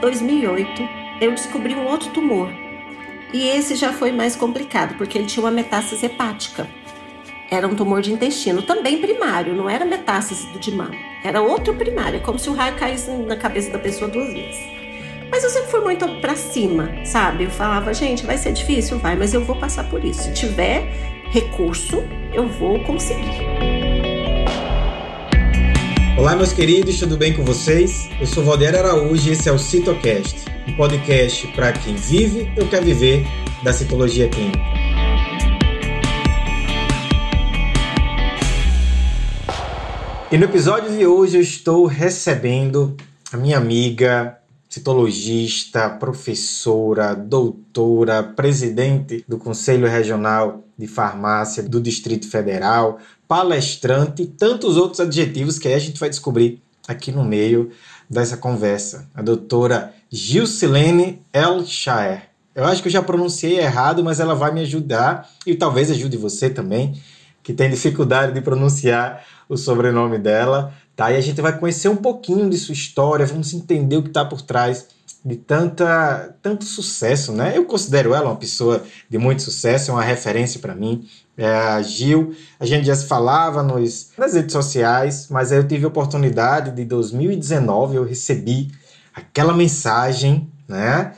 2008, eu descobri um outro tumor. E esse já foi mais complicado, porque ele tinha uma metástase hepática. Era um tumor de intestino, também primário, não era metástase do de mama. Era outro primário, é como se o raio caísse na cabeça da pessoa duas vezes. Mas eu sempre fui muito para cima, sabe? Eu falava, gente, vai ser difícil, vai, mas eu vou passar por isso. Se tiver recurso, eu vou conseguir. Olá, meus queridos, tudo bem com vocês? Eu sou Valdir Araújo e esse é o CitoCast, um podcast para quem vive ou quer viver da citologia clínica. E no episódio de hoje eu estou recebendo a minha amiga citologista, professora, doutora, presidente do Conselho Regional de Farmácia do Distrito Federal, palestrante e tantos outros adjetivos que a gente vai descobrir aqui no meio dessa conversa. A doutora Gilcilene Elshaer. Eu acho que eu já pronunciei errado, mas ela vai me ajudar e talvez ajude você também, que tem dificuldade de pronunciar o sobrenome dela, tá? E a gente vai conhecer um pouquinho de sua história, vamos entender o que está por trás de tanta, tanto sucesso, né? Eu considero ela uma pessoa de muito sucesso, é uma referência para mim. É, a Gil, a gente já se falava nos, nas redes sociais, mas aí eu tive a oportunidade de 2019, eu recebi aquela mensagem, né?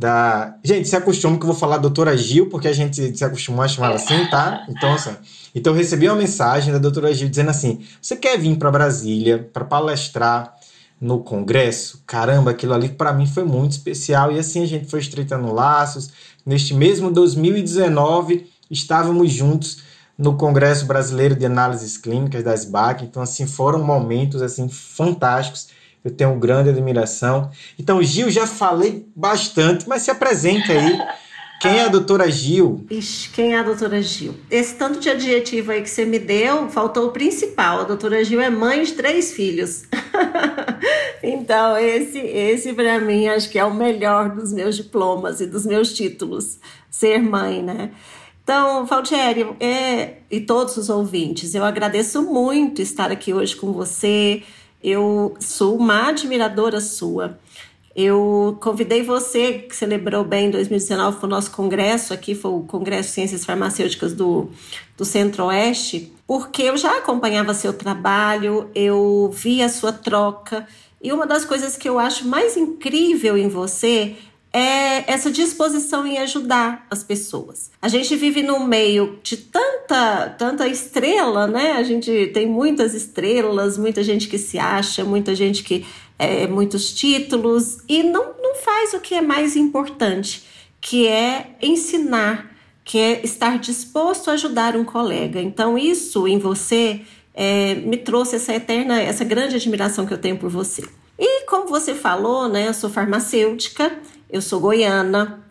Da... Gente, se acostume que eu vou falar doutora Gil, porque a gente se acostumou a chamar ela assim, tá? Então, assim, então eu recebi uma mensagem da doutora Gil dizendo assim: você quer vir para Brasília para palestrar no congresso? Caramba, aquilo ali para mim foi muito especial. E assim a gente foi estreitando laços. Neste mesmo 2019, estávamos juntos no Congresso Brasileiro de Análises Clínicas da SBAC. Então, assim, foram momentos assim fantásticos. Eu tenho grande admiração. Então, Gil, já falei bastante, mas se apresenta aí quem é a doutora Gil? Ixi, quem é a doutora Gil? Esse tanto de adjetivo aí que você me deu, faltou o principal. A doutora Gil é mãe de três filhos. então, esse, esse para mim, acho que é o melhor dos meus diplomas e dos meus títulos. Ser mãe, né? Então, Valtieri, é, e todos os ouvintes, eu agradeço muito estar aqui hoje com você. Eu sou uma admiradora sua. Eu convidei você, que celebrou bem em 2019, para o nosso congresso aqui, foi o Congresso de Ciências Farmacêuticas do, do Centro-Oeste, porque eu já acompanhava seu trabalho, eu vi a sua troca, e uma das coisas que eu acho mais incrível em você é essa disposição em ajudar as pessoas. A gente vive num meio de tanta, tanta estrela, né? A gente tem muitas estrelas, muita gente que se acha, muita gente que é, muitos títulos e não, não faz o que é mais importante, que é ensinar, que é estar disposto a ajudar um colega. Então, isso em você é, me trouxe essa eterna, essa grande admiração que eu tenho por você. E como você falou, né, eu sou farmacêutica, eu sou goiana,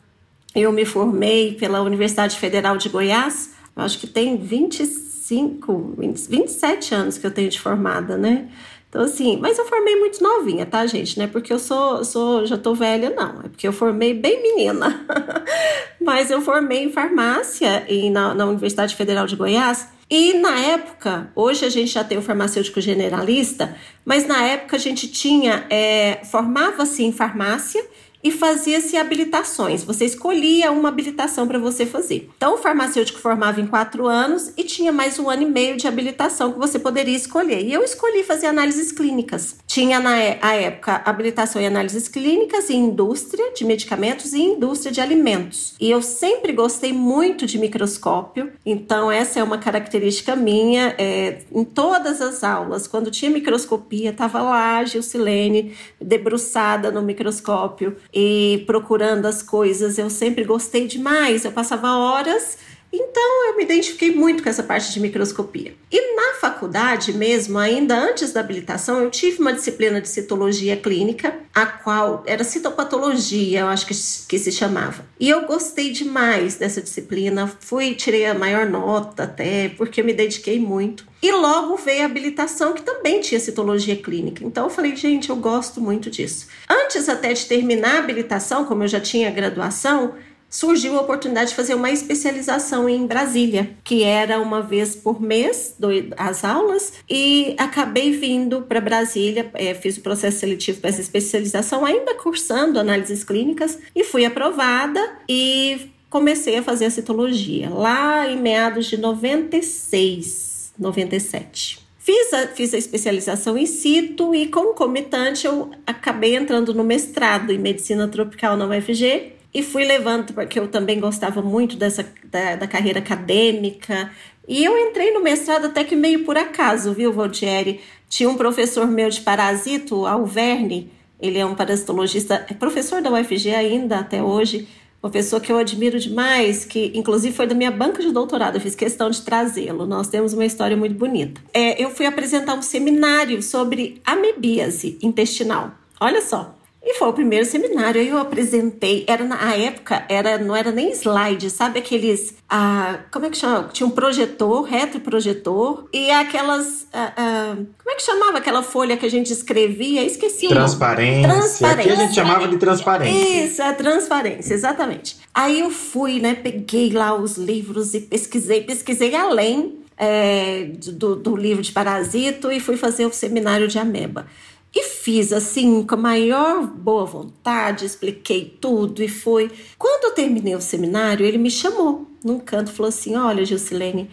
eu me formei pela Universidade Federal de Goiás, acho que tem 25, 20, 27 anos que eu tenho de formada, né? Então, assim, mas eu formei muito novinha, tá, gente? Não é porque eu sou, sou já tô velha, não. É porque eu formei bem menina. mas eu formei em farmácia em, na, na Universidade Federal de Goiás. E na época, hoje a gente já tem o farmacêutico generalista, mas na época a gente tinha, é, formava-se em farmácia e fazia-se habilitações. Você escolhia uma habilitação para você fazer. Então, o farmacêutico formava em quatro anos e tinha mais um ano e meio de habilitação que você poderia escolher. E eu escolhi fazer análises clínicas. Tinha na é, época habilitação em análises clínicas em indústria de medicamentos e indústria de alimentos. E eu sempre gostei muito de microscópio, então essa é uma característica minha. É, em todas as aulas, quando tinha microscopia, estava lá a Gilcilene debruçada no microscópio e procurando as coisas. Eu sempre gostei demais, eu passava horas. Então eu me identifiquei muito com essa parte de microscopia. E na faculdade mesmo, ainda antes da habilitação, eu tive uma disciplina de citologia clínica, a qual era citopatologia, eu acho que, que se chamava. E eu gostei demais dessa disciplina, fui, tirei a maior nota até, porque eu me dediquei muito. E logo veio a habilitação, que também tinha citologia clínica. Então eu falei, gente, eu gosto muito disso. Antes até de terminar a habilitação, como eu já tinha graduação, surgiu a oportunidade de fazer uma especialização em Brasília, que era uma vez por mês as aulas, e acabei vindo para Brasília, é, fiz o processo seletivo para essa especialização, ainda cursando análises clínicas, e fui aprovada e comecei a fazer a citologia lá em meados de 96, 97. Fiz a, fiz a especialização em cito e, concomitante, eu acabei entrando no mestrado em medicina tropical na UFG e fui levando, porque eu também gostava muito dessa da, da carreira acadêmica. E eu entrei no mestrado até que meio por acaso, viu, Valdieri? Tinha um professor meu de parasito, Alverne, ele é um parasitologista, é professor da UFG ainda até hoje, uma pessoa que eu admiro demais, que inclusive foi da minha banca de doutorado, eu fiz questão de trazê-lo. Nós temos uma história muito bonita. É, eu fui apresentar um seminário sobre amebíase intestinal. Olha só, e foi o primeiro seminário. Aí eu apresentei, era na época, era, não era nem slide, sabe aqueles. Ah, como é que chama? Tinha um projetor, retroprojetor, e aquelas. Ah, ah, como é que chamava aquela folha que a gente escrevia? Esqueci transparência. transparência. Aqui a gente chamava de transparência. Isso, é transparência, exatamente. Aí eu fui, né? Peguei lá os livros e pesquisei, pesquisei além é, do, do livro de parasito e fui fazer o seminário de ameba. E fiz assim, com a maior boa vontade, expliquei tudo e foi. Quando eu terminei o seminário, ele me chamou num canto e falou assim: Olha, Gilcilene,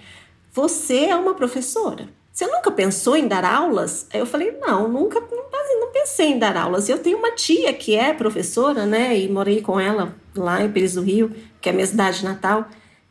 você é uma professora. Você nunca pensou em dar aulas? Eu falei: Não, nunca, não, não pensei em dar aulas. Eu tenho uma tia que é professora, né? E morei com ela lá em Pires do Rio, que é a minha cidade natal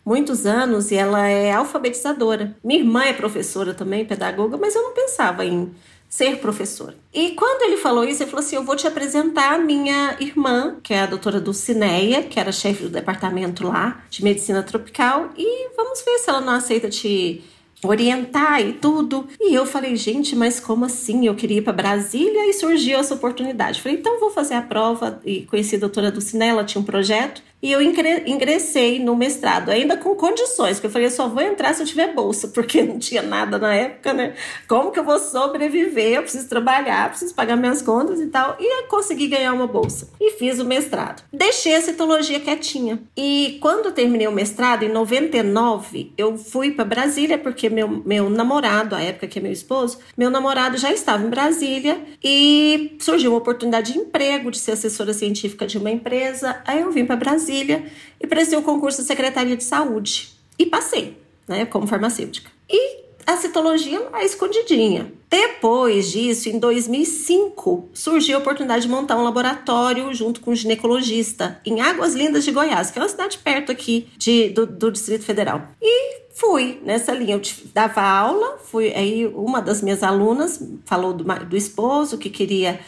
muitos anos e ela é alfabetizadora. Minha irmã é professora também, pedagoga, mas eu não pensava em ser professor. E quando ele falou isso, ele falou assim: Eu vou te apresentar a minha irmã, que é a doutora Dulcineia, que era chefe do departamento lá de medicina tropical, e vamos ver se ela não aceita te orientar e tudo. E eu falei, gente, mas como assim? Eu queria ir para Brasília e surgiu essa oportunidade. Falei, então vou fazer a prova. E conheci a doutora Dulcinea, ela tinha um projeto. E eu ingressei no mestrado, ainda com condições, porque eu falei, eu só vou entrar se eu tiver bolsa, porque não tinha nada na época, né? Como que eu vou sobreviver? Eu preciso trabalhar, preciso pagar minhas contas e tal. E consegui ganhar uma bolsa. E fiz o mestrado. Deixei a citologia quietinha. E quando terminei o mestrado, em 99, eu fui para Brasília, porque meu, meu namorado, a época que é meu esposo, meu namorado já estava em Brasília e surgiu uma oportunidade de emprego, de ser assessora científica de uma empresa. Aí eu vim para Brasília Brasília e prestei o concurso da Secretaria de Saúde. E passei, né, como farmacêutica. E a citologia mais escondidinha. Depois disso, em 2005, surgiu a oportunidade de montar um laboratório junto com um ginecologista em Águas Lindas de Goiás, que é uma cidade perto aqui de, do, do Distrito Federal. E fui nessa linha. Eu dava aula, fui aí uma das minhas alunas falou do, do esposo que queria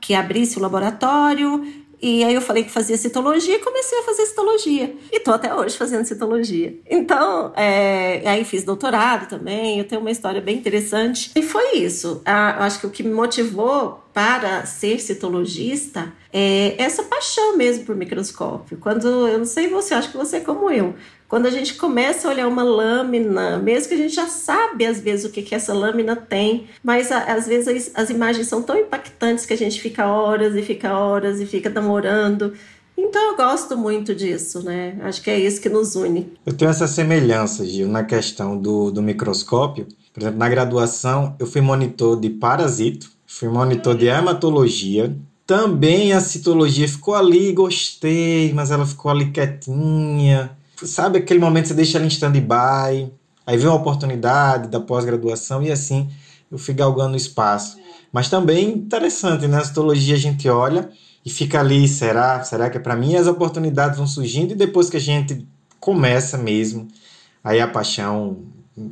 que abrisse o laboratório. E aí eu falei que fazia citologia e comecei a fazer citologia. E tô até hoje fazendo citologia. Então, é, aí fiz doutorado também, eu tenho uma história bem interessante. E foi isso. Ah, acho que o que me motivou para ser citologista é essa paixão mesmo por microscópio. Quando, eu não sei você, acho que você é como eu, quando a gente começa a olhar uma lâmina, mesmo que a gente já sabe às vezes o que, que essa lâmina tem, mas às vezes as, as imagens são tão impactantes que a gente fica horas e fica horas e fica namorando. Então eu gosto muito disso, né? Acho que é isso que nos une. Eu tenho essa semelhança, Gil, na questão do, do microscópio. Por exemplo, na graduação eu fui monitor de parasito, fui monitor de hematologia. Também a citologia ficou ali, gostei, mas ela ficou ali quietinha sabe aquele momento que você deixa ela em stand-by, aí vem uma oportunidade da pós-graduação e assim eu fui galgando espaço. Mas também interessante, né? A astrologia a gente olha e fica ali, será? Será que é para mim? E as oportunidades vão surgindo e depois que a gente começa mesmo, aí a paixão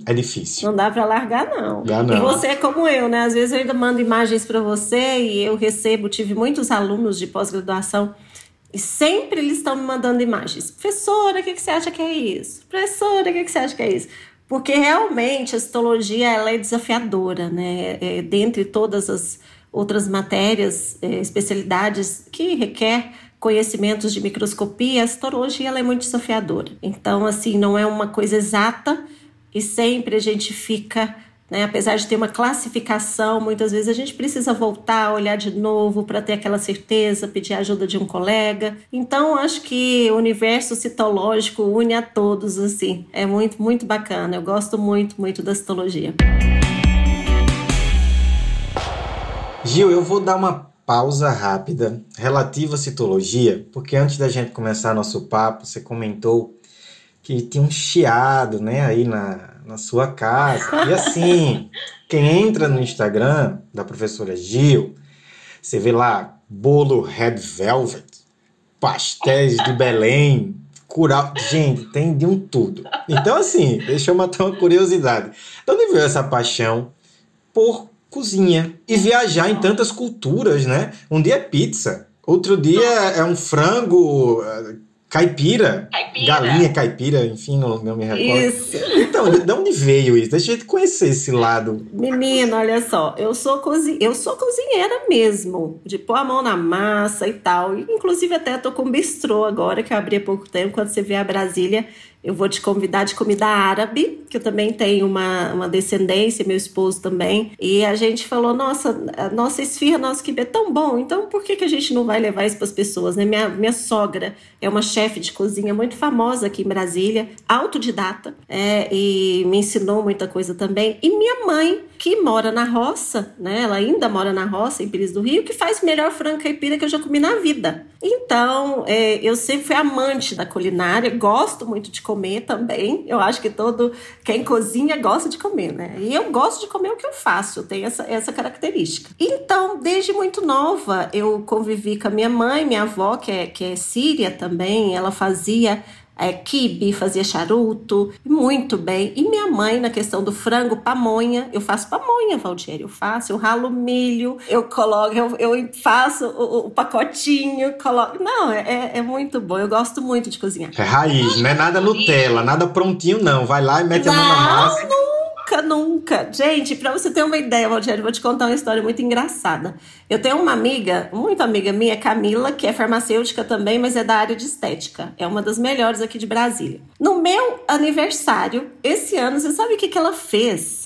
é difícil. Não dá para largar, não. Dá, não. E você é como eu, né? Às vezes eu ainda mando imagens para você e eu recebo, tive muitos alunos de pós-graduação e sempre eles estão me mandando imagens. Professora, o que, que você acha que é isso? Professora, o que, que você acha que é isso? Porque realmente a citologia ela é desafiadora, né? É, dentre todas as outras matérias, é, especialidades que requer conhecimentos de microscopia, a citologia ela é muito desafiadora. Então, assim, não é uma coisa exata e sempre a gente fica Né? Apesar de ter uma classificação, muitas vezes a gente precisa voltar, olhar de novo para ter aquela certeza, pedir ajuda de um colega. Então, acho que o universo citológico une a todos, assim. É muito, muito bacana. Eu gosto muito, muito da citologia. Gil, eu vou dar uma pausa rápida relativa à citologia, porque antes da gente começar nosso papo, você comentou que tinha um chiado, né, aí na, na sua casa. E assim, quem entra no Instagram da professora Gil, você vê lá bolo red velvet, pastéis de Belém, curau. Gente, tem de um tudo. Então, assim, deixa eu matar uma curiosidade. De onde veio essa paixão por cozinha e viajar em tantas culturas, né? Um dia é pizza, outro dia é um frango Caipira, caipira, galinha caipira, enfim, não, não me recordo. Isso. Então, de onde veio isso? Deixa a gente conhecer esse lado. Menino, olha só, eu sou, cozi... eu sou cozinheira mesmo, de pôr a mão na massa e tal. Inclusive, até tô com um bistrô agora, que eu abri há pouco tempo, quando você vier a Brasília, eu vou te convidar de comida árabe, que eu também tenho uma, uma descendência, meu esposo também. E a gente falou: nossa, nossa esfirra, nosso quibe é tão bom, então por que, que a gente não vai levar isso para as pessoas? Né? Minha, minha sogra é uma chefe de cozinha muito famosa aqui em Brasília, autodidata, é, e me ensinou muita coisa também. E minha mãe, que mora na roça, né? ela ainda mora na roça, em Pires do Rio, que faz melhor frango caipira que eu já comi na vida. Então, é, eu sempre fui amante da culinária, gosto muito de comer também. Eu acho que todo quem cozinha gosta de comer, né? E eu gosto de comer o que eu faço, eu tenho essa, essa característica. Então, desde muito nova, eu convivi com a minha mãe, minha avó, que é, que é síria também, ela fazia é, quibe, fazia charuto, muito bem. E minha mãe, na questão do frango, pamonha, eu faço pamonha, Valdieri, eu faço, eu ralo milho, eu coloco, eu, eu faço o, o, pacotinho, coloco. Não, é, é, é muito bom, eu gosto muito de cozinhar. É raiz, não é nada Nutella, nada prontinho, não. Vai lá e mete não, a mão na massa. Não, Nunca, nunca. Gente, para você ter uma ideia, Valdir, vou te contar uma história muito engraçada. Eu tenho uma amiga, muito amiga minha, Camila, que é farmacêutica também, mas é da área de estética. É uma das melhores aqui de Brasília. No meu aniversário, esse ano, você sabe o que, que ela fez?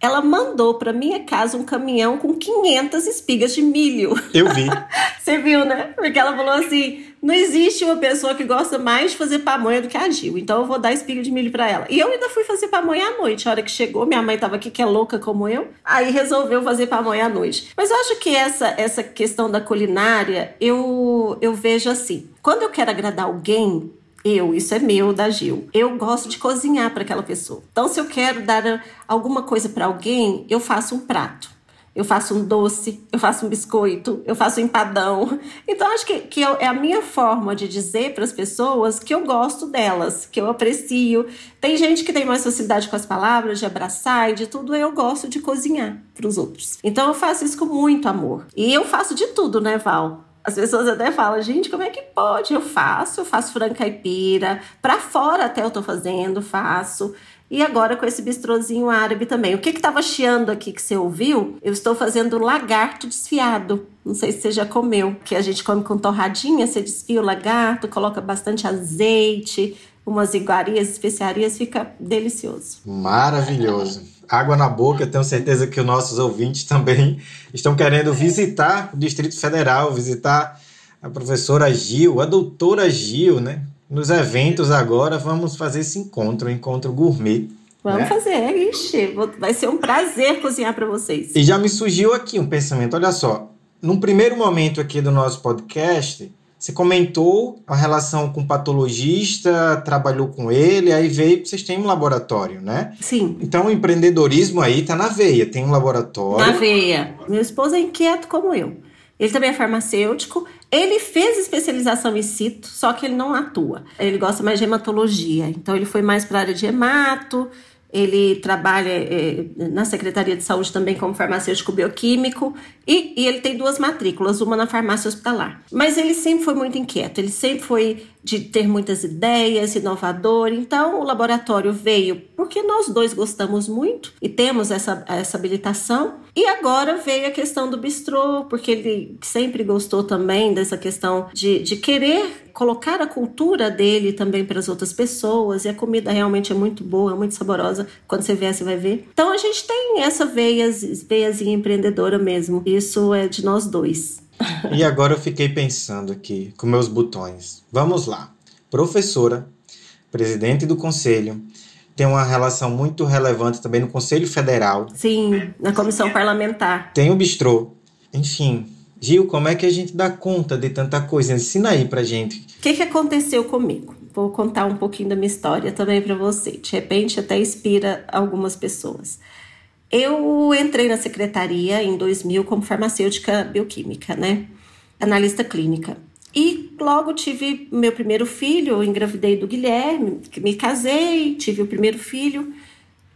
Ela mandou para minha casa um caminhão com 500 espigas de milho. Eu vi. Você viu, né? Porque ela falou assim: não existe uma pessoa que gosta mais de fazer pamonha do que a Gil, então eu vou dar espiga de milho para ela. E eu ainda fui fazer pamonha à noite. A hora que chegou, minha mãe tava aqui que é louca como eu, aí resolveu fazer pamonha à noite. Mas eu acho que essa essa questão da culinária, eu eu vejo assim, quando eu quero agradar alguém, eu, isso é meu, da Gil. Eu gosto de cozinhar para aquela pessoa. Então, se eu quero dar alguma coisa para alguém, eu faço um prato. Eu faço um doce, eu faço um biscoito, eu faço um empadão. Então, acho que, que eu, é a minha forma de dizer para as pessoas que eu gosto delas, que eu aprecio. Tem gente que tem mais facilidade com as palavras, de abraçar e de tudo. Eu gosto de cozinhar para os outros. Então, eu faço isso com muito amor. E eu faço de tudo, né, Val? As pessoas até falam, gente, como é que pode? Eu faço, eu faço frango caipira, para fora até eu tô fazendo, faço. E agora com esse bistrozinho árabe também. O que que tava chiando aqui que você ouviu? Eu estou fazendo lagarto desfiado. Não sei se você já comeu, que a gente come com torradinha, você desfia o lagarto, coloca bastante azeite, umas iguarias, especiarias, fica delicioso. Maravilhoso água na boca. Tenho certeza que os nossos ouvintes também estão querendo visitar o Distrito Federal, visitar a professora Gil, a doutora Gil, né? Nos eventos agora vamos fazer esse encontro, um encontro gourmet. Vamos né? fazer, ixi, vai ser um prazer cozinhar para vocês. E já me surgiu aqui um pensamento, olha só, num primeiro momento aqui do nosso podcast, você comentou a relação com o patologista, trabalhou com ele, aí veio vocês têm um laboratório, né? Sim. Então o empreendedorismo aí tá na veia, tem um laboratório. Na veia. Meu esposo é inquieto como eu. Ele também é farmacêutico. Ele fez especialização em cito, só que ele não atua. Ele gosta mais de hematologia. Então ele foi mais para a área de hemato, ele trabalha é, na Secretaria de Saúde também como farmacêutico bioquímico e, e, ele tem duas matrículas, uma na farmácia hospitalar. Mas ele sempre foi muito inquieto, ele sempre foi de ter muitas ideias, inovador. Então o laboratório veio porque nós dois gostamos muito e temos essa, essa habilitação. E agora veio a questão do bistrô, porque ele sempre gostou também dessa questão de, de querer colocar a cultura dele também para as outras pessoas. E a comida realmente é muito boa, muito saborosa. Quando você vier, você vai ver. Então a gente tem essa veia, veiazinha empreendedora mesmo. Isso é de nós dois. E agora eu fiquei pensando aqui com meus botões. Vamos lá. Professora, presidente do conselho, tem uma relação muito relevante também no Conselho Federal. Sim, na comissão parlamentar. Tem o bistrô. Enfim, Gil, como é que a gente dá conta de tanta coisa? Ensina aí pra gente. O que, que aconteceu comigo? Vou contar um pouquinho da minha história também para você. De repente, até inspira algumas pessoas. Eu entrei na secretaria em 2000 como farmacêutica bioquímica, né? Analista clínica. E logo tive meu primeiro filho, engravidei do Guilherme, me casei, tive o primeiro filho,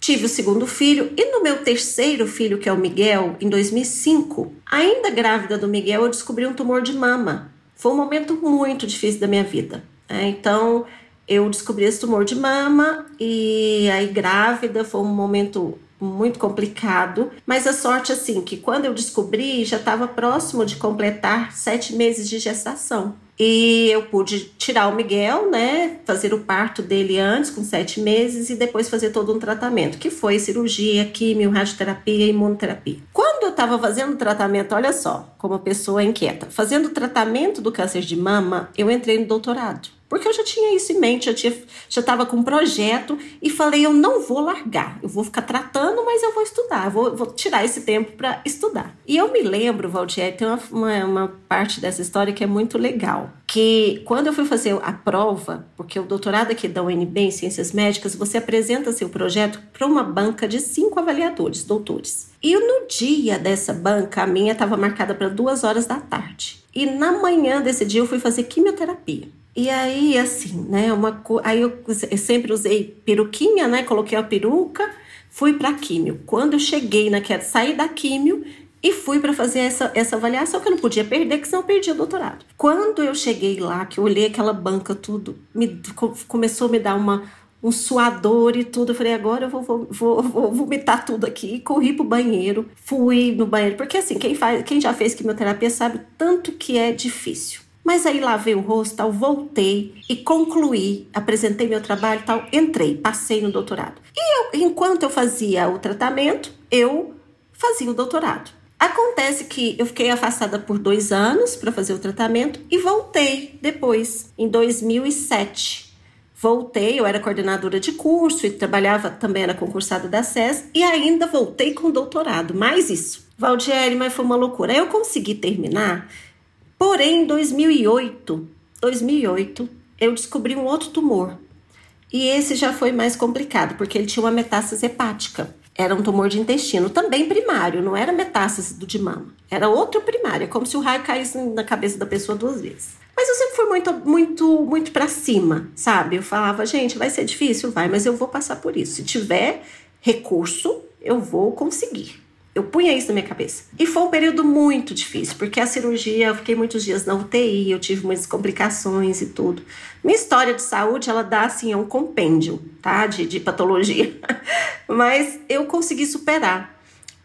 tive o segundo filho e no meu terceiro filho, que é o Miguel, em 2005, ainda grávida do Miguel, eu descobri um tumor de mama. Foi um momento muito difícil da minha vida. Né? Então, eu descobri esse tumor de mama e aí grávida foi um momento muito complicado, mas a sorte assim que quando eu descobri já estava próximo de completar sete meses de gestação. E eu pude tirar o Miguel, né? Fazer o parto dele antes, com sete meses, e depois fazer todo um tratamento, que foi cirurgia, químio, radioterapia e imunoterapia. Quando eu estava fazendo o tratamento, olha só, como pessoa inquieta, fazendo o tratamento do câncer de mama, eu entrei no doutorado. Porque eu já tinha isso em mente, eu tinha, já estava com um projeto e falei: eu não vou largar, eu vou ficar tratando, mas eu vou estudar, vou, vou tirar esse tempo para estudar. E eu me lembro, Valdier, tem uma, uma, uma parte dessa história que é muito legal. Que quando eu fui fazer a prova, porque o doutorado aqui da UNB em Ciências Médicas, você apresenta seu projeto para uma banca de cinco avaliadores, doutores. E no dia dessa banca, a minha estava marcada para duas horas da tarde. E na manhã desse dia eu fui fazer quimioterapia. E aí, assim, né? Uma, aí eu, eu sempre usei peruquinha, né? Coloquei a peruca, fui para químio. Quando eu cheguei naquela, saí da químio e fui para fazer essa, essa avaliação que eu não podia perder, que senão eu perdia o doutorado. Quando eu cheguei lá, que eu olhei aquela banca, tudo, me, começou a me dar uma, um suador e tudo. Eu falei, agora eu vou, vou, vou, vou vomitar tudo aqui. Corri pro banheiro, fui no banheiro, porque assim, quem, faz, quem já fez quimioterapia sabe tanto que é difícil. Mas aí lavei o rosto, tal, voltei e concluí, apresentei meu trabalho, tal, entrei, passei no doutorado. E eu, enquanto eu fazia o tratamento, eu fazia o doutorado. Acontece que eu fiquei afastada por dois anos para fazer o tratamento e voltei depois, em 2007. Voltei, eu era coordenadora de curso e trabalhava também, era concursada da SES e ainda voltei com o doutorado, mais isso. Valdieri, mas foi uma loucura. Eu consegui terminar Porém, em 2008, 2008, eu descobri um outro tumor. E esse já foi mais complicado, porque ele tinha uma metástase hepática. Era um tumor de intestino, também primário, não era metástase do de mama. Era outro primário, é como se o raio caísse na cabeça da pessoa duas vezes. Mas eu sempre fui muito, muito, muito para cima, sabe? Eu falava, gente, vai ser difícil, vai, mas eu vou passar por isso. Se tiver recurso, eu vou conseguir. Eu punha isso na minha cabeça. E foi um período muito difícil, porque a cirurgia, eu fiquei muitos dias na UTI, eu tive muitas complicações e tudo. Minha história de saúde, ela dá assim, é um compêndio, tá? De, de patologia. Mas eu consegui superar.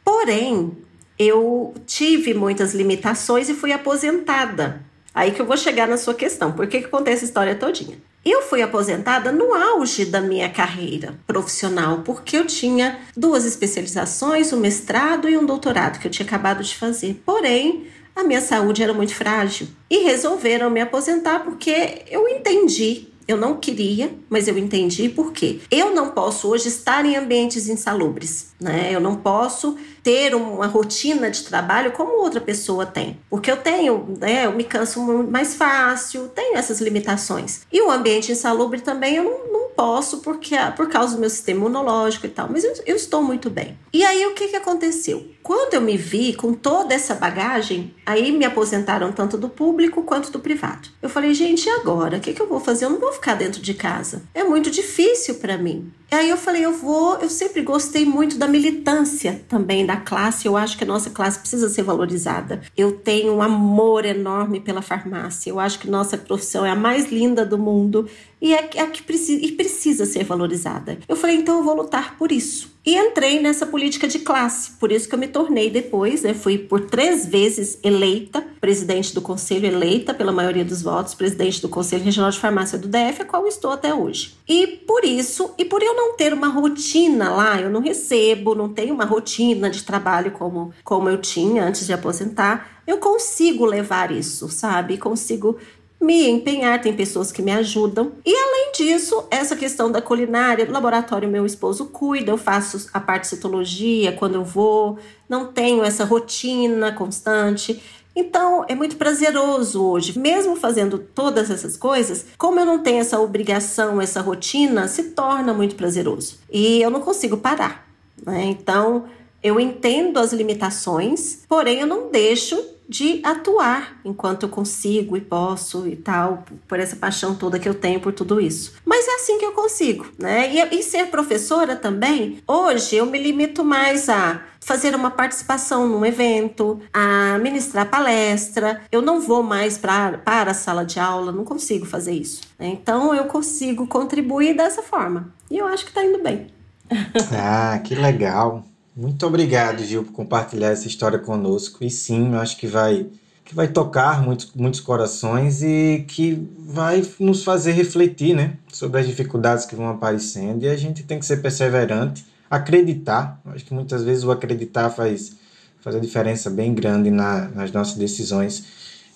Porém, eu tive muitas limitações e fui aposentada. Aí que eu vou chegar na sua questão. Por que, que acontece a história todinha? Eu fui aposentada no auge da minha carreira profissional, porque eu tinha duas especializações, um mestrado e um doutorado que eu tinha acabado de fazer. Porém, a minha saúde era muito frágil e resolveram me aposentar porque eu entendi eu não queria, mas eu entendi por quê. Eu não posso hoje estar em ambientes insalubres, né? Eu não posso ter uma rotina de trabalho como outra pessoa tem. Porque eu tenho, né? Eu me canso mais fácil, tenho essas limitações. E o ambiente insalubre também eu não, não posso porque, por causa do meu sistema imunológico e tal. Mas eu, eu estou muito bem. E aí o que, que aconteceu? quando eu me vi com toda essa bagagem, aí me aposentaram tanto do público quanto do privado. Eu falei, gente, e agora? O que, que eu vou fazer? Eu não vou ficar dentro de casa. É muito difícil para mim. Aí eu falei, eu vou. Eu sempre gostei muito da militância também da classe. Eu acho que a nossa classe precisa ser valorizada. Eu tenho um amor enorme pela farmácia. Eu acho que nossa profissão é a mais linda do mundo e é a que precisa, e precisa ser valorizada. Eu falei, então eu vou lutar por isso. E entrei nessa política de classe. Por isso que eu me tornei depois, né? Fui por três vezes eleita presidente do conselho, eleita pela maioria dos votos, presidente do Conselho Regional de Farmácia do DF, a qual estou até hoje. E por isso, e por eu não ter uma rotina lá, eu não recebo, não tenho uma rotina de trabalho como, como eu tinha antes de aposentar, eu consigo levar isso, sabe? Consigo me empenhar, tem pessoas que me ajudam. E além disso, essa questão da culinária, do laboratório meu esposo cuida, eu faço a parte citologia quando eu vou, não tenho essa rotina constante. Então, é muito prazeroso hoje, mesmo fazendo todas essas coisas, como eu não tenho essa obrigação, essa rotina, se torna muito prazeroso. E eu não consigo parar. Né? Então, eu entendo as limitações, porém eu não deixo de atuar enquanto eu consigo e posso e tal, por essa paixão toda que eu tenho por tudo isso. Mas é assim que eu consigo, né? E, e ser professora também, hoje eu me limito mais a fazer uma participação num evento, a ministrar palestra. Eu não vou mais pra, para a sala de aula, não consigo fazer isso. Né? Então eu consigo contribuir dessa forma. E eu acho que está indo bem. Ah, que legal. Muito obrigado, Gil, por compartilhar essa história conosco. E sim, eu acho que vai que vai tocar muitos, muitos corações e que vai nos fazer refletir né, sobre as dificuldades que vão aparecendo. E a gente tem que ser perseverante, acreditar. Eu acho que muitas vezes o acreditar faz, faz a diferença bem grande na, nas nossas decisões.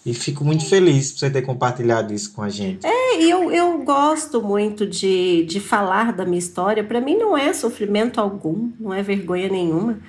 E fico muito feliz por você ter compartilhado isso com a gente. É, e eu, eu gosto muito de, de falar da minha história. Para mim não é sofrimento algum, não é vergonha nenhuma.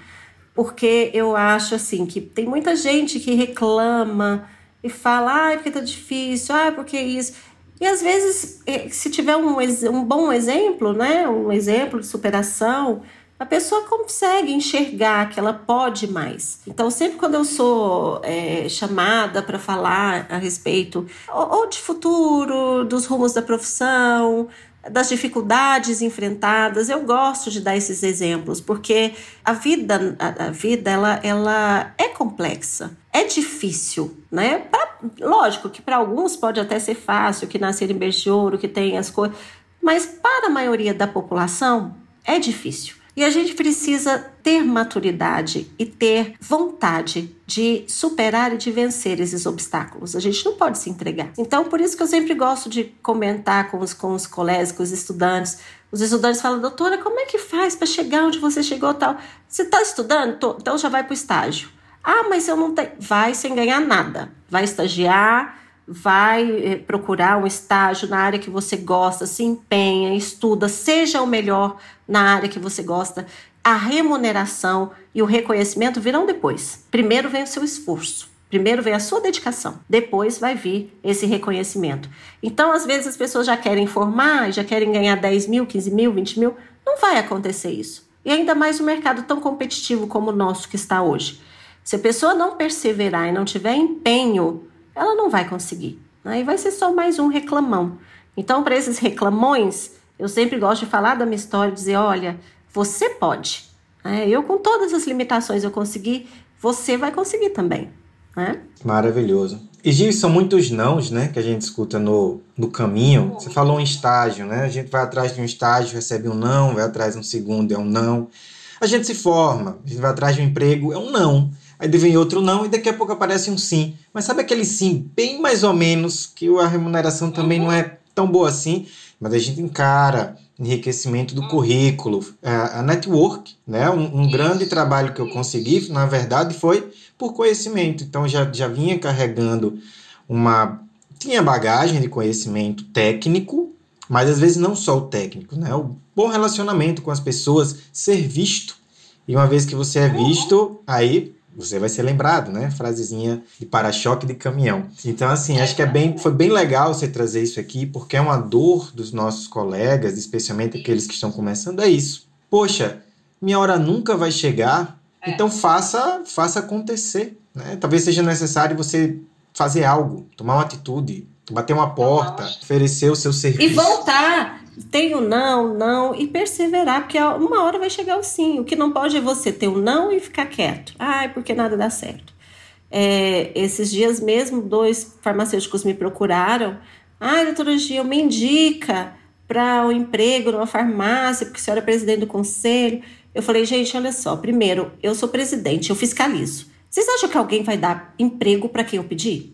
Porque eu acho assim que tem muita gente que reclama e fala, ah, porque tá difícil, ah, porque isso. E às vezes, eh, se tiver um, um bom exemplo, né? Um exemplo de superação, a pessoa consegue enxergar que ela pode mais. Então, sempre quando eu sou é, chamada para falar a respeito ou, ou de futuro, dos rumos da profissão, das dificuldades enfrentadas, eu gosto de dar esses exemplos, porque a vida, a, a vida ela, ela é complexa, é difícil, né? Pra, lógico que para alguns pode até ser fácil, que nascer em berço de ouro, que tem as coisas, mas para a maioria da população é difícil. E a gente precisa ter maturidade e ter vontade de superar e de vencer esses obstáculos. A gente não pode se entregar. Então, por isso que eu sempre gosto de comentar com os, com os colegas, com os estudantes. Os estudantes falam, doutora, como é que faz para chegar onde você chegou tal? Você está estudando? Tô, então já vai para o estágio. Ah, mas eu não tenho. Vai sem ganhar nada. Vai estagiar vai eh, procurar um estágio na área que você gosta, se empenha, estuda, seja o melhor na área que você gosta. A remuneração e o reconhecimento virão depois. Primeiro vem o seu esforço. Primeiro vem a sua dedicação, depois vai vir esse reconhecimento. Então, às vezes, as pessoas já querem formar, já querem ganhar 10 mil, 15 mil, 20 mil. Não vai acontecer isso. E ainda mais um mercado tão competitivo como o nosso que está hoje. Se a pessoa não perseverar e não tiver empenho ela não vai conseguir. Aí né? vai ser só mais um reclamão. Então, para esses reclamões, eu sempre gosto de falar da minha história, dizer, olha, você pode. Né? Eu, com todas as limitações, eu consegui, você vai conseguir também. Né? Maravilhoso. E Gil, são muitos nãos, né, que a gente escuta no, no caminho. Você falou um estágio, né? A gente vai atrás de um estágio, recebe um não, vai atrás de um segundo, é um não. A gente se forma, a gente vai atrás de um emprego, é um não aí vem outro não, e daqui a pouco aparece um sim. Mas sabe aquele sim, bem mais ou menos, que a remuneração também não é tão boa assim, mas a gente encara enriquecimento do currículo, a network, né? Um, um, grande trabalho que eu consegui, na verdade, foi por conhecimento. Então já, já vinha carregando uma. Tinha bagagem de conhecimento técnico, mas às vezes não só o técnico, né? O bom relacionamento com as pessoas, ser visto. E uma vez que você é visto, aí você vai ser lembrado, né? Frasezinha de para-choque de caminhão. Então, assim, acho que é bem, foi bem legal você trazer isso aqui, porque é uma dor dos nossos colegas, especialmente aqueles que estão começando, é isso. Poxa, minha hora nunca vai chegar É. Então faça, faça acontecer. Né? Talvez seja necessário você fazer algo, tomar uma atitude, bater uma porta, oferecer o seu serviço. E voltar. Tem o não, não, e perseverar, porque uma hora vai chegar o sim. O que não pode é você ter o um não e ficar quieto. Ai, porque nada dá certo. É, esses dias mesmo, dois farmacêuticos me procuraram. Ai, doutora Gil, me indica para o um emprego numa farmácia, porque a senhora é presidente do conselho. Eu falei, gente, olha só, primeiro, eu sou presidente, eu fiscalizo. Vocês acham que alguém vai dar emprego para quem eu pedir?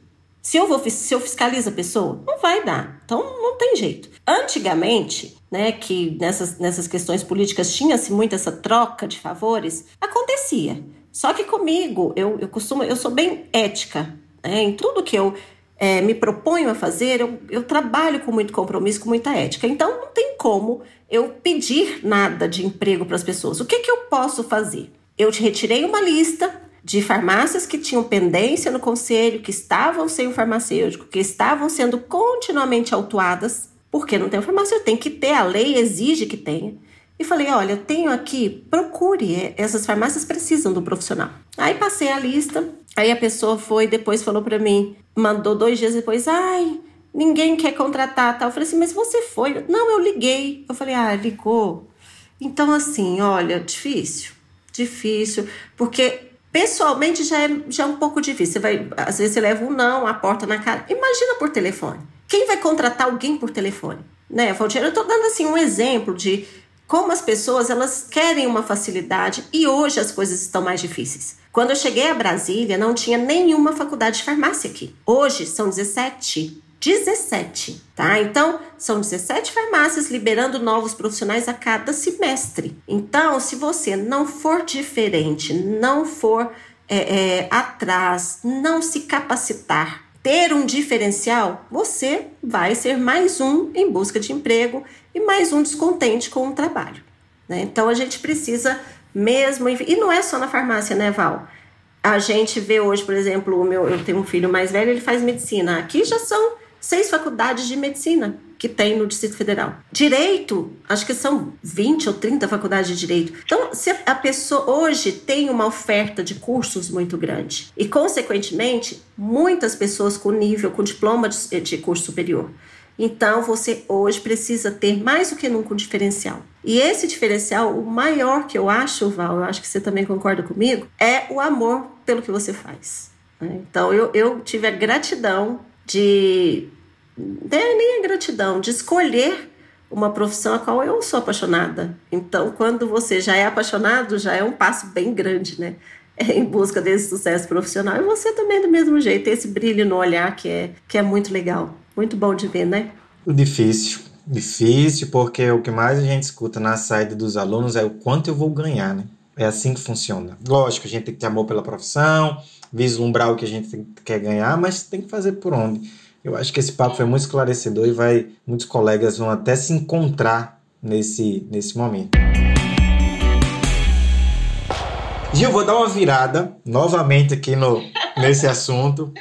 Se eu, vou, se eu fiscalizo a pessoa, não vai dar. Então não tem jeito. Antigamente, né, que nessas, nessas questões políticas tinha-se muito essa troca de favores, acontecia. Só que comigo, eu, eu costumo, eu sou bem ética. Né? Em tudo que eu é, me proponho a fazer, eu, eu trabalho com muito compromisso, com muita ética. Então não tem como eu pedir nada de emprego para as pessoas. O que, que eu posso fazer? Eu te retirei uma lista de farmácias que tinham pendência no conselho, que estavam sem o farmacêutico, que estavam sendo continuamente autuadas, porque não tem o farmacêutico, tem que ter, a lei exige que tenha. E falei: olha, eu tenho aqui, procure, é, essas farmácias precisam do profissional. Aí passei a lista, aí a pessoa foi, depois falou para mim, mandou dois dias depois: ai, ninguém quer contratar tal. Eu falei assim: mas você foi? Não, eu liguei. Eu falei: ah, ligou. Então, assim, olha, difícil, difícil, porque Pessoalmente já é, já é um pouco difícil. Você vai, às vezes você leva um não, a porta na cara. Imagina por telefone. Quem vai contratar alguém por telefone? Né, Valdir? Eu estou dando assim um exemplo de como as pessoas elas querem uma facilidade e hoje as coisas estão mais difíceis. Quando eu cheguei a Brasília, não tinha nenhuma faculdade de farmácia aqui. Hoje são 17 17, tá? Então, são 17 farmácias liberando novos profissionais a cada semestre. Então, se você não for diferente, não for é, é, atrás, não se capacitar, ter um diferencial, você vai ser mais um em busca de emprego e mais um descontente com o trabalho. Né? Então, a gente precisa mesmo. E não é só na farmácia, né, Val? A gente vê hoje, por exemplo, o meu, eu tenho um filho mais velho, ele faz medicina. Aqui já são seis faculdades de medicina que tem no Distrito Federal. Direito, acho que são 20 ou 30 faculdades de direito. Então, se a pessoa hoje tem uma oferta de cursos muito grande e, consequentemente, muitas pessoas com nível, com diploma de, de curso superior. Então, você hoje precisa ter mais do que nunca um diferencial. E esse diferencial, o maior que eu acho, Val, eu acho que você também concorda comigo, é o amor pelo que você faz. Né? Então, eu, eu tive a gratidão de é, nem a gratidão, de escolher uma profissão a qual eu sou apaixonada. Então, quando você já é apaixonado, já é um passo bem grande, né? Em busca desse sucesso profissional. E você também do mesmo jeito, tem esse brilho no olhar que é, que é muito legal. Muito bom de ver, né? Difícil. Difícil, porque o que mais a gente escuta na saída dos alunos é o quanto eu vou ganhar, né? É assim que funciona. Lógico, a gente tem que ter amor pela profissão, vislumbrar o que a gente quer ganhar, mas tem que fazer por onde. Eu acho que esse papo foi muito esclarecedor e vai muitos colegas vão até se encontrar nesse, nesse momento. Gil, vou dar uma virada novamente aqui no, nesse assunto.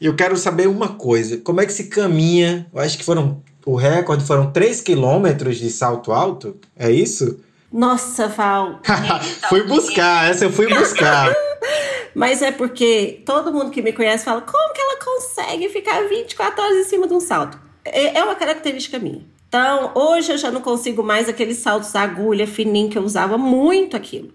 E eu quero saber uma coisa: como é que se caminha? Eu acho que foram. O recorde foram 3 quilômetros de salto alto? É isso? Nossa, Val! fui buscar, essa eu fui buscar. Mas é porque todo mundo que me conhece fala: como que ela consegue ficar 24 horas em cima de um salto? É, é uma característica minha. Então, hoje eu já não consigo mais aqueles saltos agulha fininho que eu usava muito aquilo.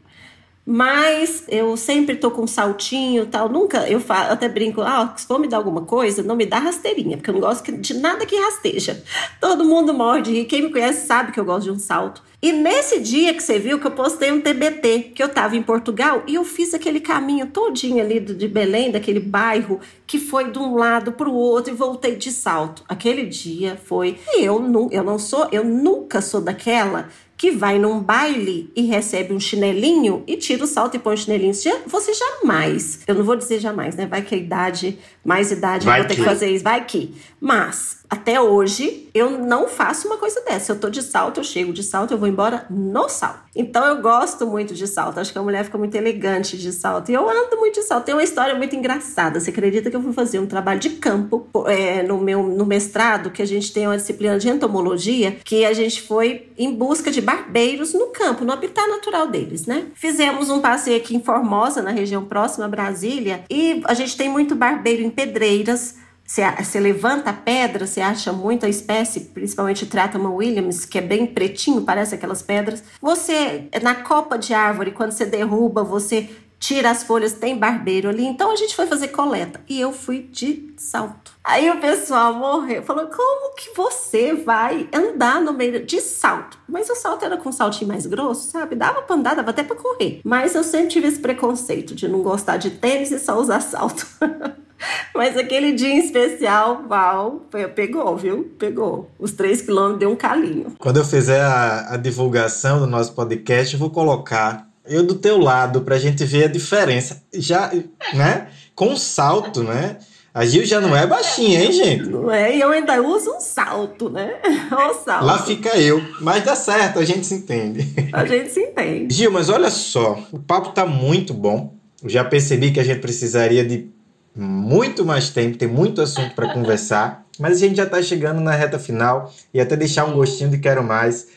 Mas eu sempre tô com saltinho tal. Nunca, eu falo, até brinco, ah, se for me dar alguma coisa, não me dá rasteirinha, porque eu não gosto de nada que rasteja. Todo mundo morde e quem me conhece sabe que eu gosto de um salto. E nesse dia que você viu que eu postei um TBT, que eu tava em Portugal e eu fiz aquele caminho todinho ali de Belém, daquele bairro, que foi de um lado para o outro e voltei de salto. Aquele dia foi. E eu não, eu não sou, eu nunca sou daquela que vai num baile e recebe um chinelinho e tira o salto e põe o chinelinho. Você jamais, eu não vou dizer jamais, né? Vai que a idade, mais idade, vai vou ter que. que fazer isso, vai que. Mas, até hoje, eu não faço uma coisa dessa. Eu tô de salto, eu chego de salto, eu vou embora no salto. Então eu gosto muito de salto. Acho que a mulher fica muito elegante de salto. E eu ando muito de salto. Tem uma história muito engraçada. Você acredita que eu fui fazer um trabalho de campo é, no meu no mestrado, que a gente tem uma disciplina de entomologia, que a gente foi em busca de barbeiros no campo, no habitat natural deles, né? Fizemos um passeio aqui em Formosa, na região próxima a Brasília, e a gente tem muito barbeiro em pedreiras você, levanta a pedra, você acha muito a espécie, principalmente o Tratama Williams, que é bem pretinho, parece aquelas pedras. Você, na copa de árvore, quando você derruba, você tira as folhas, tem barbeiro ali. Então a gente foi fazer coleta e eu fui de salto. Aí o pessoal morreu, falou: como que você vai andar no meio de salto? Mas o salto era com um saltinho mais grosso, sabe? Dava pra andar, dava até pra correr. Mas eu sempre tive esse preconceito de não gostar de tênis e só usar salto. Mas aquele dia em especial, Val, pegou, viu? Pegou. Os três quilômetros deu um calinho. Quando eu fizer a, a divulgação do nosso podcast, eu vou colocar eu do teu lado pra gente ver a diferença. Já, né? Com salto, né? A Gil já não é baixinha, hein, gente? Não é, e eu ainda uso um salto, né? O salto. Lá fica eu. Mas dá certo, a gente se entende. A gente se entende. Gil, mas olha só, o papo tá muito bom. Eu já percebi que a gente precisaria de muito mais tempo, tem muito assunto para conversar, mas a gente já está chegando na reta final e até deixar um gostinho de quero mais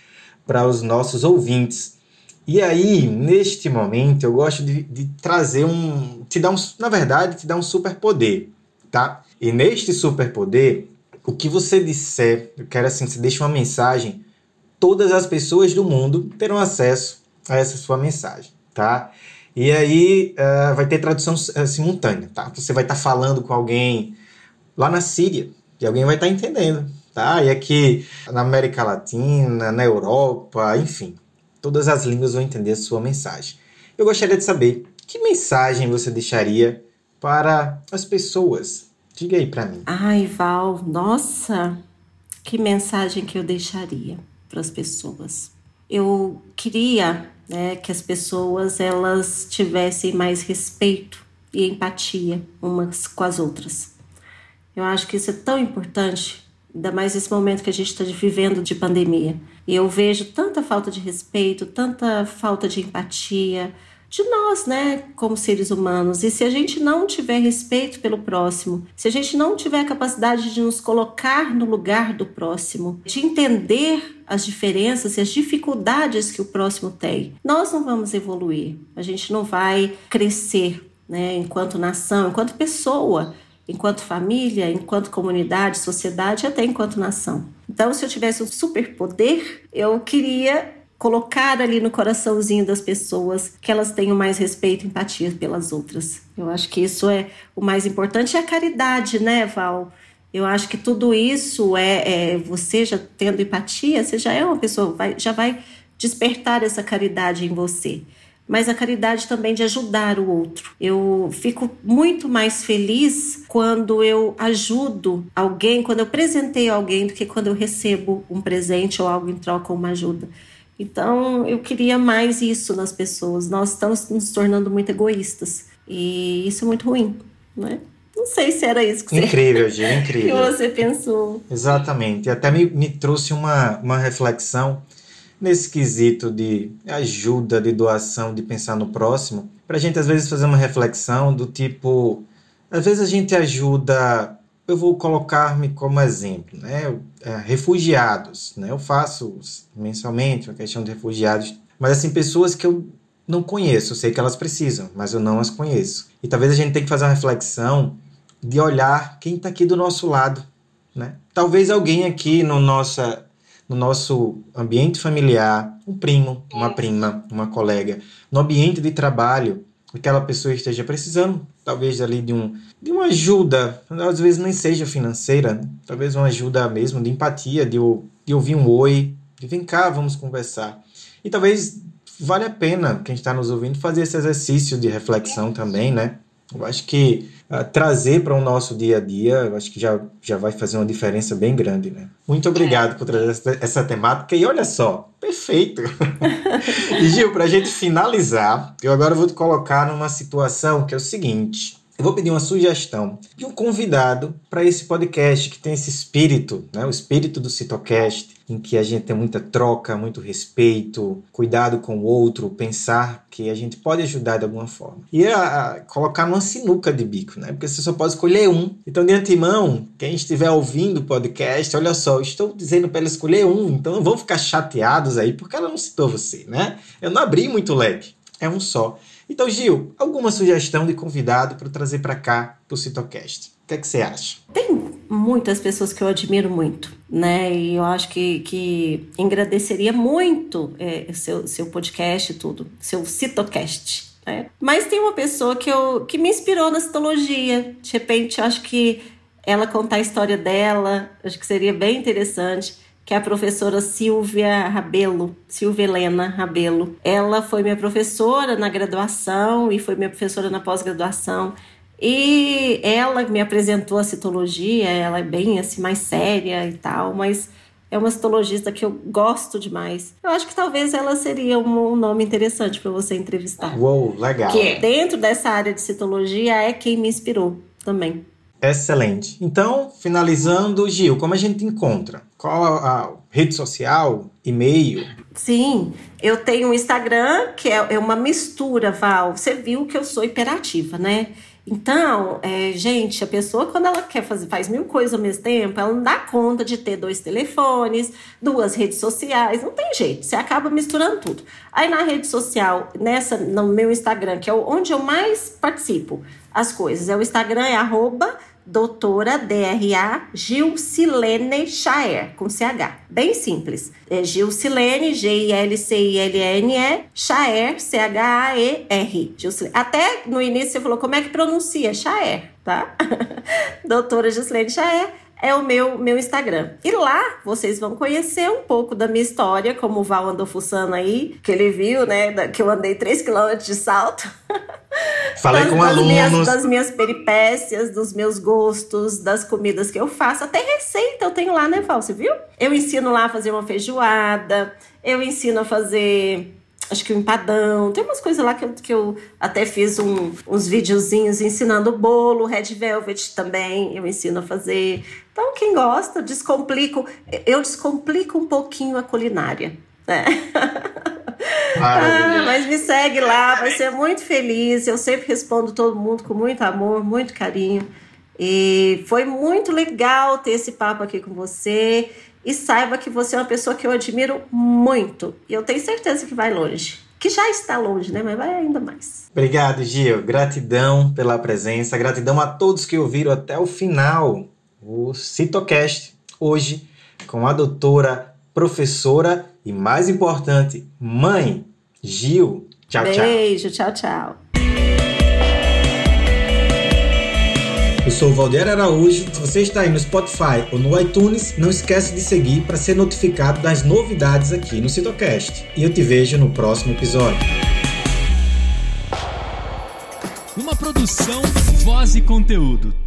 para os nossos ouvintes. E aí, neste momento, eu gosto de, de, trazer um. te dar um. Na verdade, te dar um superpoder, tá? E neste superpoder, o que você disser, eu quero assim, você deixa uma mensagem, todas as pessoas do mundo terão acesso a essa sua mensagem, tá? E aí uh, vai ter tradução uh, simultânea, tá? Você vai estar tá falando com alguém lá na Síria e alguém vai estar tá entendendo, tá? E aqui na América Latina, na Europa, enfim, todas as línguas vão entender a sua mensagem. Eu gostaria de saber que mensagem você deixaria para as pessoas. Diga aí para mim. Ai, Val, nossa, que mensagem que eu deixaria para as pessoas. Eu queria né, que as pessoas elas tivessem mais respeito e empatia umas com as outras. Eu acho que isso é tão importante, ainda mais nesse momento que a gente está vivendo de pandemia. E eu vejo tanta falta de respeito, tanta falta de empatia de nós, né, como seres humanos. E se a gente não tiver respeito pelo próximo, se a gente não tiver a capacidade de nos colocar no lugar do próximo, de entender as diferenças e as dificuldades que o próximo tem, nós não vamos evoluir. A gente não vai crescer, né, enquanto nação, enquanto pessoa, enquanto família, enquanto comunidade, sociedade, até enquanto nação. Então, se eu tivesse um superpoder, eu queria colocar ali no coraçãozinho das pessoas que elas tenham mais respeito e empatia pelas outras. Eu acho que isso é o mais importante. E a caridade, né, Val? Eu acho que tudo isso é, é, você já tendo empatia, você já é uma pessoa, vai, já vai despertar essa caridade em você. Mas a caridade também de ajudar o outro. Eu fico muito mais feliz quando eu ajudo alguém, quando eu presenteio alguém, do que quando eu recebo um presente ou algo em troca ou uma ajuda. Então, eu queria mais isso nas pessoas. Nós estamos nos tornando muito egoístas. E isso é muito ruim, né? Não sei se era isso que você, incrível, Gil, incrível. que você pensou. Exatamente. Até me, me trouxe uma, uma reflexão nesse quesito de ajuda, de doação, de pensar no próximo, para a gente às vezes fazer uma reflexão do tipo, às vezes a gente ajuda, eu vou colocar-me como exemplo, né? É, refugiados, né? Eu faço mensalmente a questão de refugiados, mas assim pessoas que eu não conheço, eu sei que elas precisam, mas eu não as conheço. E talvez a gente tenha que fazer uma reflexão de olhar quem está aqui do nosso lado. Né? Talvez alguém aqui no, nossa, no nosso ambiente familiar, um primo, uma prima, uma colega, no ambiente de trabalho, aquela pessoa esteja precisando, talvez ali de, um, de uma ajuda, às vezes nem seja financeira, né? talvez uma ajuda mesmo de empatia, de, de ouvir um oi, de vem cá, vamos conversar. E talvez vale a pena quem está nos ouvindo fazer esse exercício de reflexão também, né? Eu acho que uh, trazer para o nosso dia a dia, eu acho que já, já vai fazer uma diferença bem grande, né? Muito obrigado por trazer essa, essa temática e olha só, perfeito! e Gil, para a gente finalizar, eu agora vou te colocar numa situação que é o seguinte: eu vou pedir uma sugestão de um convidado para esse podcast que tem esse espírito, né? o espírito do Citocast, em que a gente tem muita troca, muito respeito, cuidado com o outro, pensar que a gente pode ajudar de alguma forma. E a, a, colocar numa sinuca de bico, né? Porque você só pode escolher um. Então, de antemão, quem estiver ouvindo o podcast, olha só, estou dizendo para ela escolher um, então não vão ficar chateados aí, porque ela não citou você, né? Eu não abri muito leque, é um só. Então, Gil, alguma sugestão de convidado para trazer para cá para o Citocast? O que, é que você acha? Tem muitas pessoas que eu admiro muito, né? E eu acho que, que agradeceria muito é, seu, seu podcast e tudo, seu Citocast. Né? Mas tem uma pessoa que, eu, que me inspirou na citologia. De repente, acho que ela contar a história dela, acho que seria bem interessante que é a professora Silvia Rabelo, Silvia Helena Rabelo. Ela foi minha professora na graduação e foi minha professora na pós-graduação. E ela me apresentou a citologia, ela é bem assim mais séria e tal, mas é uma citologista que eu gosto demais. Eu acho que talvez ela seria um, nome interessante para você entrevistar. Uou, legal. Que dentro dessa área de citologia é quem me inspirou também. Excelente. Então, finalizando, Gil, como a gente encontra? Qual a, rede social, e-mail? Sim, eu tenho um Instagram que é, é uma mistura, Val. Você viu que eu sou hiperativa, né? Então, é, gente, a pessoa, quando ela quer fazer, faz mil coisas ao mesmo tempo, ela não dá conta de ter dois telefones, duas redes sociais, não tem jeito, você acaba misturando tudo. Aí na rede social, nessa, no meu Instagram, que é onde eu mais participo as coisas, é o Instagram, é arroba doutora DRA Gilcilene Chaer, com CH. Bem simples. É Gilcilene, G-I-L-C-I-L-N-E, Chaer, C-H-A-E-R. Até no início você falou como é que pronuncia, Chaer, tá? doutora Gilcilene Chaer é o meu, meu Instagram. E lá vocês vão conhecer um pouco da minha história, como o Val andou fuçando aí, que ele viu, né, que eu andei 3 km de salto. Falei das, com das alunos. Minhas, das minhas peripécias, dos meus gostos, das comidas que eu faço. Até receita eu tenho lá, né, Val? Você viu? Eu ensino lá a fazer uma feijoada, eu ensino a fazer acho que o empadão. Tem umas coisas lá que eu, que eu até fiz um, uns videozinhos ensinando bolo, red velvet também, eu ensino a fazer. Então, quem gosta, descomplico. Eu descomplico um pouquinho a culinária. Né? Ah, mas me segue lá, vai ser muito feliz. Eu sempre respondo todo mundo com muito amor, muito carinho. E foi muito legal ter esse papo aqui com você. E saiba que você é uma pessoa que eu admiro muito. E eu tenho certeza que vai longe. Que já está longe, né? Mas vai ainda mais. Obrigado, Gil. Gratidão pela presença. Gratidão a todos que ouviram até o final o Citocast. Hoje, com a doutora, professora e, mais importante, mãe, Gil. Tchau, Beijo, tchau. Beijo, tchau, tchau. Eu sou o Valdir Araújo. Se você está aí no Spotify ou no iTunes, não esquece de seguir para ser notificado das novidades aqui no Citocast. E eu te vejo no próximo episódio. Uma produção, voz e conteúdo.